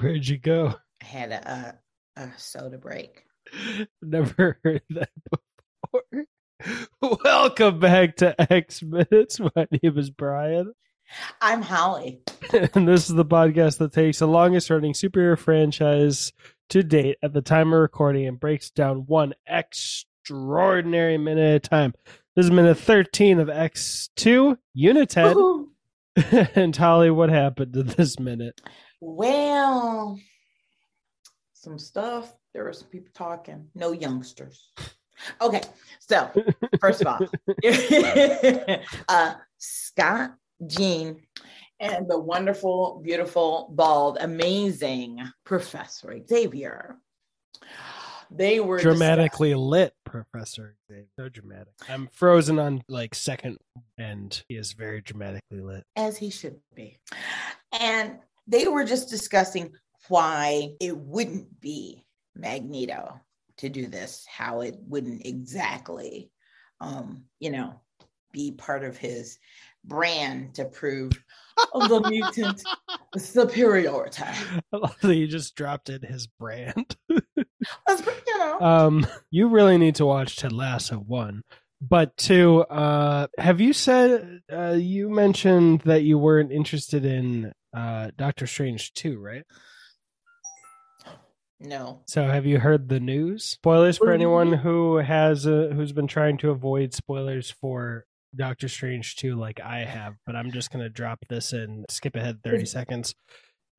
Where'd you go? I had a, a, a soda break. Never heard that before. Welcome back to X Minutes. My name is Brian. I'm Holly. and this is the podcast that takes the longest running superhero franchise to date at the time of recording and breaks down one extraordinary minute at a time. This is minute 13 of X2, United. And Holly, what happened to this minute? Well, some stuff. There were some people talking. No youngsters. Okay, so first of all, uh, Scott, Jean, and the wonderful, beautiful, bald, amazing Professor Xavier. They were Dramatically lit, Professor Xavier. So dramatic. I'm frozen on like second and He is very dramatically lit. as he should be. And they were just discussing why it wouldn't be Magneto to do this, how it wouldn't exactly, um, you know, be part of his brand to prove of the mutant superiority. I love that you just dropped in his brand. You know, um, you really need to watch Ted Lasso one. But two, uh, have you said uh, you mentioned that you weren't interested in uh, Doctor Strange two, right? no. So have you heard the news? Spoilers for anyone who has uh, who's been trying to avoid spoilers for Doctor Strange 2 like I have, but I'm just going to drop this and skip ahead 30 Is- seconds.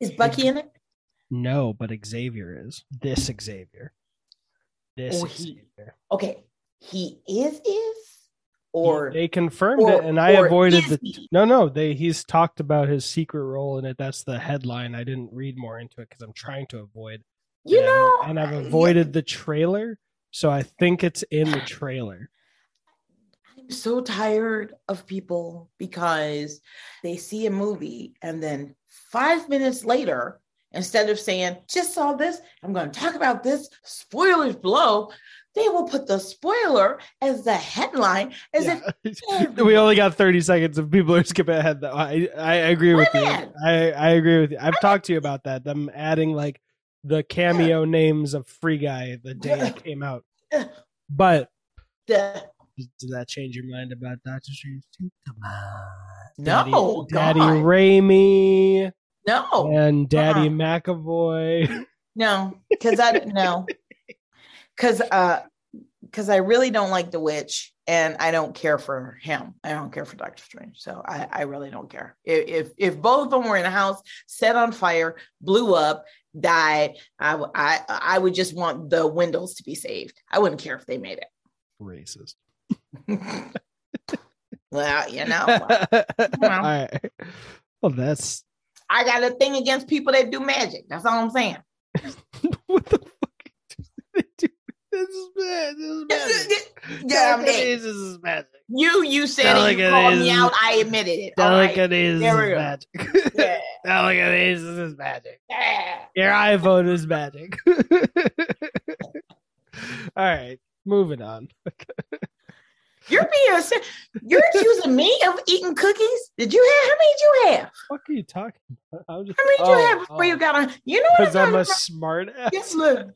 Is Bucky in it? No, but Xavier is. This Xavier. This Oh, he- Xavier. Okay. He is, is? Or, they confirmed or- it and I avoided the he? No, no, they he's talked about his secret role in it. That's the headline. I didn't read more into it cuz I'm trying to avoid you and know, and I've yeah. avoided the trailer, so I think it's in the trailer. I'm so tired of people because they see a movie and then five minutes later, instead of saying, just saw this, I'm going to talk about this, spoilers below, they will put the spoiler as the headline as if we only got 30 seconds of people are skipping ahead though. I, I agree with you. I, I agree with you. I've talked to you about that. Them adding like the cameo names of Free Guy the day it came out. But the did that change your mind about Doctor Strange 2? Come on. no, Daddy, Daddy Raimi no, and Daddy Uh-uh. McAvoy. no, because I no, because uh, because I really don't like the witch and I don't care for him. I don't care for Doctor Strange, so I, I really don't care. If, if if both of them were in a house, set on fire, blew up, died, I w- I I would just want the windows to be saved. I wouldn't care if they made it. Racist. well, you know, right. Well, that's I got a thing against people that do magic. That's all I'm saying. what the fuck? They do- This is bad. This is magic. Yeah, I mean, Telekinesis is magic. you you said it, you called me out. I admitted it. All right. Telekinesis there we is magic. Yeah. Telekinesis is magic. Yeah. Your iPhone is magic. All right, moving on. You're being you're accusing me of eating cookies. Did you have how many did you have? What are you talking about? How How many did you oh, have before you oh. got on? You know what I'm talking about? Because I'm a about? smart ass. Yes, look.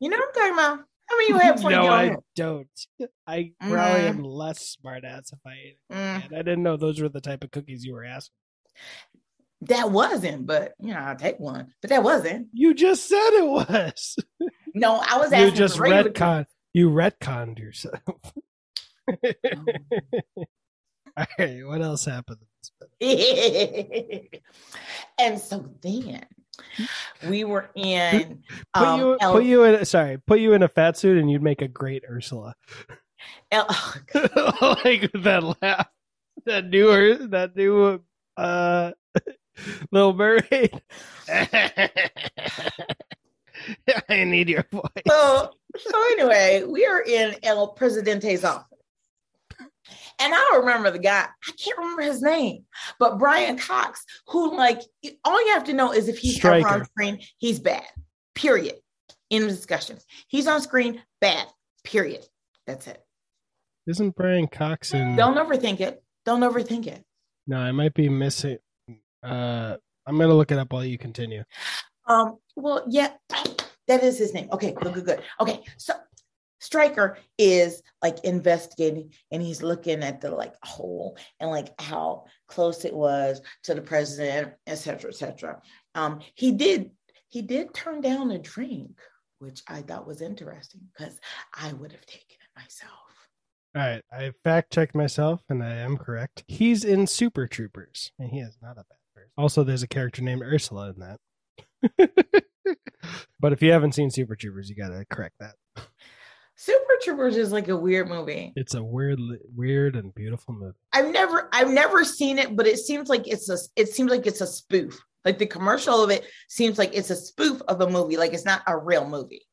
You know what I'm talking about? How many you have before no, you I don't. I probably Mm. am less smart ass if I ate it. Mm, I didn't know those were the type of cookies you were asking. that wasn't, but you know, I'll take one. But that wasn't. You just said it was. No, I was You just for regular retcon. You retconned yourself. cookies. All right, what else happened? and so then we were in Put um, you, El- put you in. Sorry, put you in a fat suit, and you'd make a great Ursula. El- like that laugh, that new, that new, uh, Little Mermaid. I need your voice. so, so anyway, we are in El Presidente's office. And I don't remember the guy. I can't remember his name, but Brian Cox, who like all you have to know is if he's ever on screen, he's bad. Period. In discussion. he's on screen, bad. Period. That's it. Isn't Brian Cox in? Don't overthink it. Don't overthink it. No, I might be missing. Uh, I'm gonna look it up while you continue. Um, well, yeah, that is his name. Okay, good, good, good. Okay, so Stryker is like investigating and he's looking at the like hole and like how close it was to the president, et cetera, et cetera. Um, he did he did turn down a drink, which I thought was interesting because I would have taken it myself. All right, I fact checked myself, and I am correct. He's in Super Troopers, and he is not a bad person. Also, there's a character named Ursula in that. but if you haven't seen Super Troopers, you gotta correct that. Super Troopers is like a weird movie. It's a weird, weird and beautiful movie. I've never, I've never seen it, but it seems like it's a, it seems like it's a spoof. Like the commercial of it seems like it's a spoof of a movie. Like it's not a real movie.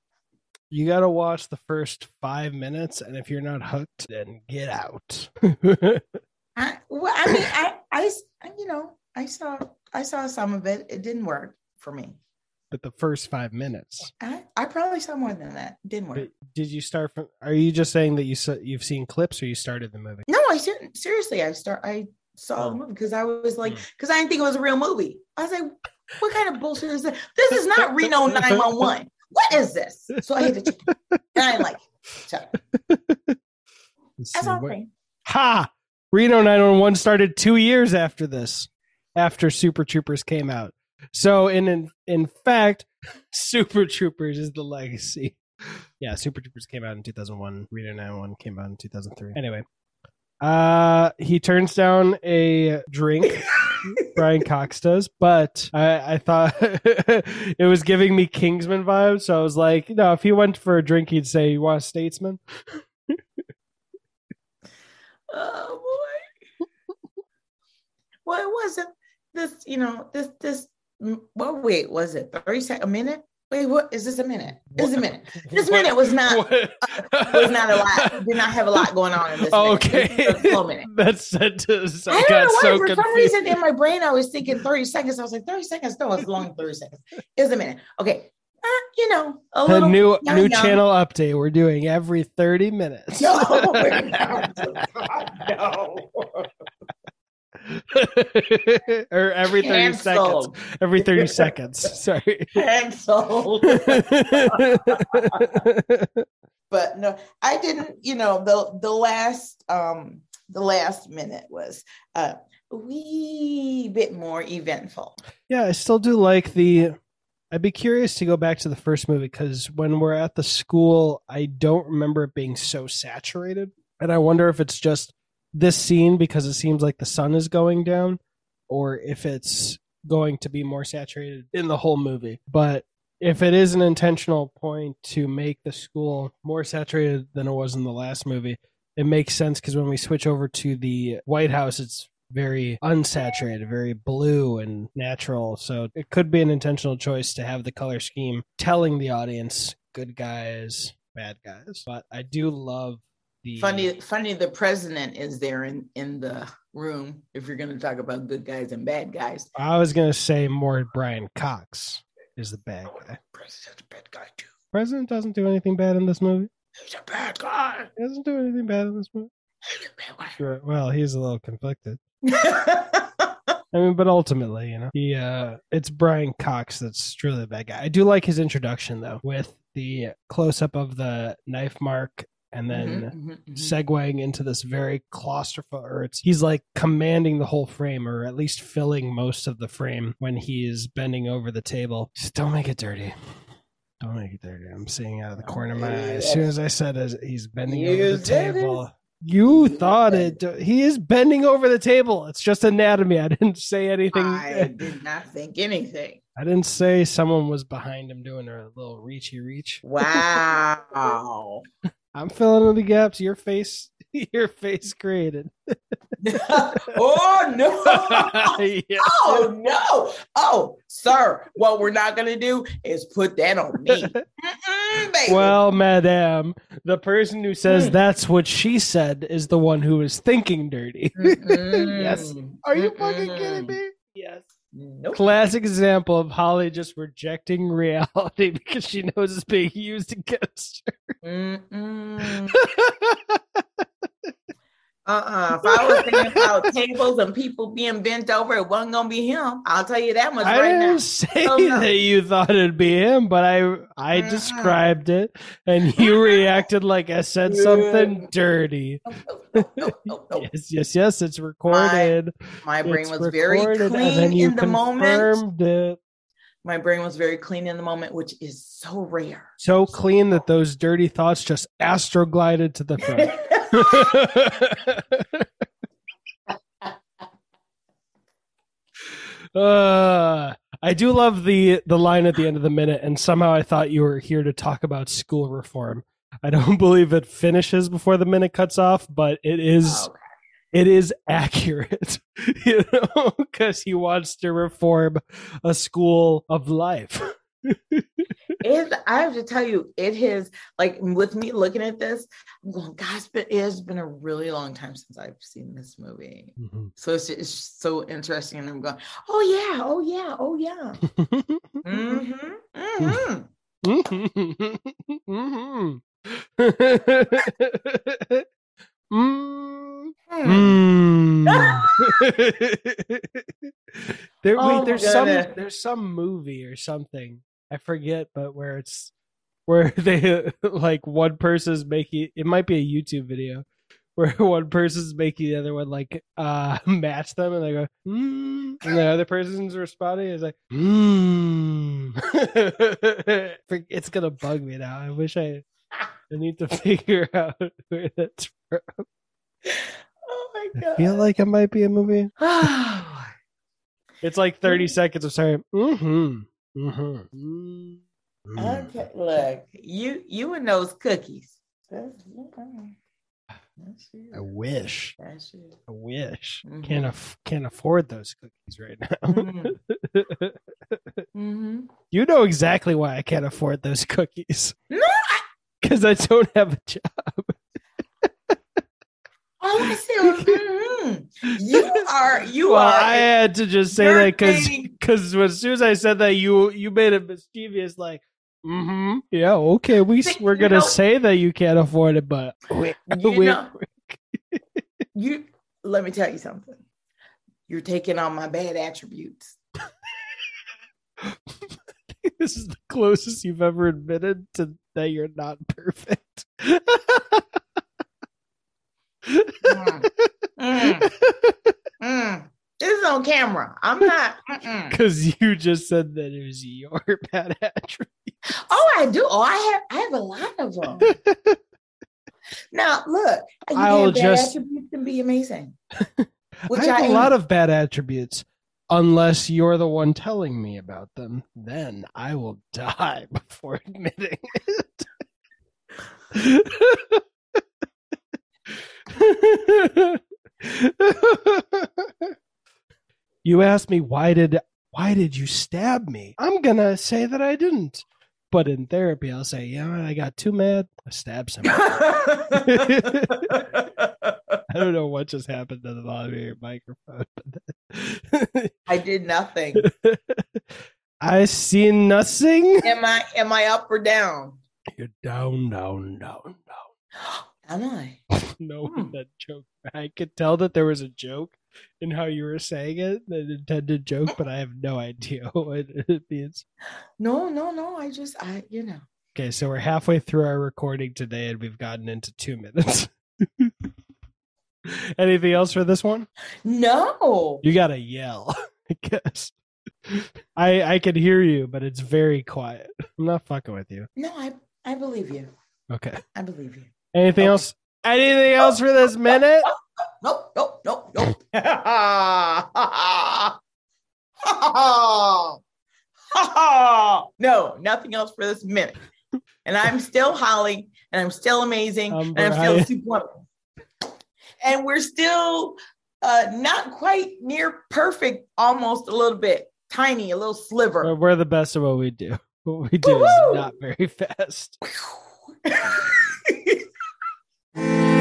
You got to watch the first five minutes, and if you're not hooked, then get out. I, well, I mean, I, I, you know, I saw, I saw some of it. It didn't work for me. But the first five minutes, I, I probably saw more than that. Didn't work. But did you start from? Are you just saying that you saw, you've seen clips, or you started the movie? No, I ser- seriously, I start, I saw Oh. the movie because I was like, Hmm. because I didn't think it was a real movie. I was like, what kind of bullshit is this? This is not Reno 911. What is this? So I hit the chicken. And I like it. That's see, all what- Ha! Reno 911 started two years after this, after Super Troopers came out. So, in in, in fact, Super Troopers is the legacy. Yeah, Super Troopers came out in 2001. Reno 911 came out in 2003. Anyway, uh, he turns down a drink. Brian Cox does, but I, I thought it was giving me Kingsman vibes. So I was like, no, if he went for a drink, he'd say, "You want a statesman?" Oh boy. well, it wasn't this, you know, this, this, well, wait, was it 30 seconds, a minute? Wait, what is this a minute? Is a minute. This minute was not, was not a lot, did not have a lot going on in this minute. Okay, This was a slow minute. that sentence I, I don't got know why. so For some reason, in my brain, I was thinking 30 seconds. I was like, 30 seconds? No, it's long 30 seconds. It's a minute. Okay. Uh, you know, a little new young, new young. channel update. We're doing every thirty minutes. No. God, no. or every thirty seconds. Every thirty seconds. Sorry. Canceled. but no, I didn't, you know, the the last um the last minute was uh a wee bit more eventful. yeah, I still do like the. I'd be curious to go back to the first movie because when we're at the school, I don't remember it being so saturated, and I wonder if it's just this scene because it seems like the sun is going down, or if it's going to be more saturated in the whole movie. But if it is an intentional point to make the school more saturated than it was in the last movie, it makes sense because when we switch over to the White House, it's very unsaturated, very blue and natural. So it could be an intentional choice to have the color scheme telling the audience good guys, bad guys. But I do love the Funny, funny. The president is there in in the room. If you're going to talk about good guys and bad guys, I was gonna say more Brian Cox is the bad guy. president's a bad guy too. President doesn't do anything bad in this movie. He's a bad guy. He doesn't do anything bad in this movie. He's a bad guy. Sure. Well, he's a little conflicted. I mean, but ultimately, you know, he uh it's Brian Cox that's truly the bad guy. I do like his introduction though, with the close up of the knife mark and then Mhm, mhm, mhm. segueing into this very claustrophobic or it's he's like commanding the whole frame or at least filling most of the frame when he's bending over the table. Just don't make it dirty. Don't make it dirty. I'm seeing out of the corner of my eye. As soon as I said as he's bending You over the it. table. You You thought it. He is bending over the table. It's just anatomy. I didn't say anything. I did not think anything. I didn't say someone was behind him doing a little reachy reach. Wow. I'm filling in the gaps. Your face, your face created. oh no. Yeah. Oh no! Oh, sir, what we're not gonna do is put that on me, Well, madame, the person who says Hmm. that's what she said is the one who is thinking dirty. Yes. Are you fucking kidding me? Yes. Nope. Classic example of Holly just rejecting reality because she knows it's being used against her. Uh-uh. If I was thinking about tables and people being bent over, it wasn't gonna be him. I'll tell you that much I right didn't now. say Oh, no. that you thought it'd be him, but I I Mm-mm. described it, and you reacted like I said something dirty. No, no, no. Yes, yes, yes. It's recorded. My brain It's was very recorded, clean in the moment. it. My brain was very clean in the moment, which is so rare. So clean that those dirty thoughts just astroglided to the front. uh, I do love the the line at the end of the minute, and somehow I thought you were here to talk about school reform. I don't believe it finishes before the minute cuts off, but it is Oh, it is accurate, you know, because he wants to reform a school of life. it, I have to tell you, it has like with me looking at this, I'm going, gosh, but it has been a really long time since I've seen this movie. So it's, it's so interesting. And I'm going, oh yeah, oh yeah, oh yeah. Mm-hmm. Mm-hmm. Mhm. Mm. Hmm. Mm. there, Oh wait, there's some, there's some movie or something. I forget, but where it's where they like one person's making it might be a YouTube video where one person's making the other one like uh match them and they go mm, and the other person's responding is like mm. it's gonna bug me now. I wish I I need to figure out where that's from. oh my I god. feel like it might be a movie. It's like 30 Mm. seconds of saying mm-hmm. Mm-hmm. Mm. okay, look, you you and those cookies. That's, that's. I wish. That's. I wish. Mhm. Can't aff- can't afford those cookies right now. Mhm. Mm-hmm. you know exactly why I can't afford those cookies. No, I, Because I don't have a job. All I said was, mhm. you are you well, are. I had to just say that because because as soon as I said that, you you made it mischievous, like, mm-hmm, yeah, okay, we See, we're gonna know- say that you can't afford it, but wait, You wait, know- you let me tell you something. You're taking on my bad attributes. this is the closest you've ever admitted to that you're not perfect. Mm. Mm. Mm. This is on camera. I'm not. Because you just said that it was your bad attribute. Oh, I do. Oh, I have. I have a lot of them. now, look, I'll just- attributes and be amazing. Which I have I a lot of bad attributes. Unless you're the one telling me about them, then I will die before admitting it. you asked me why did why did you stab me? I'm gonna say that I didn't. But in therapy, I'll say, you know, I got too mad. I stabbed somebody. I don't know what just happened to the volume of your microphone. I did nothing. I see nothing. Am I? Am I up or down? You're down, down, down, down, Am I? No, Hmm. that joke. I could tell that there was a joke in how you were saying it, an intended joke, but I have no idea what it means. No, no, no. I just, I, you know. Okay, so we're halfway through our recording today, and we've gotten into two minutes. Anything else for this one? No. You gotta yell, I guess. I I can hear you, but it's very quiet. I'm not fucking with you. No, I, I believe you. Okay. I believe you. Anything Okay. else? Anything else for this minute? Nope, nope, nope, nope. no, nothing else for this minute. And I'm still Holly, and I'm still amazing, I'm and I'm still Superwoman. And we're still uh, not quite near perfect, almost a little bit, tiny, a little sliver. We're the best of what we do. What we do is not very fast. Música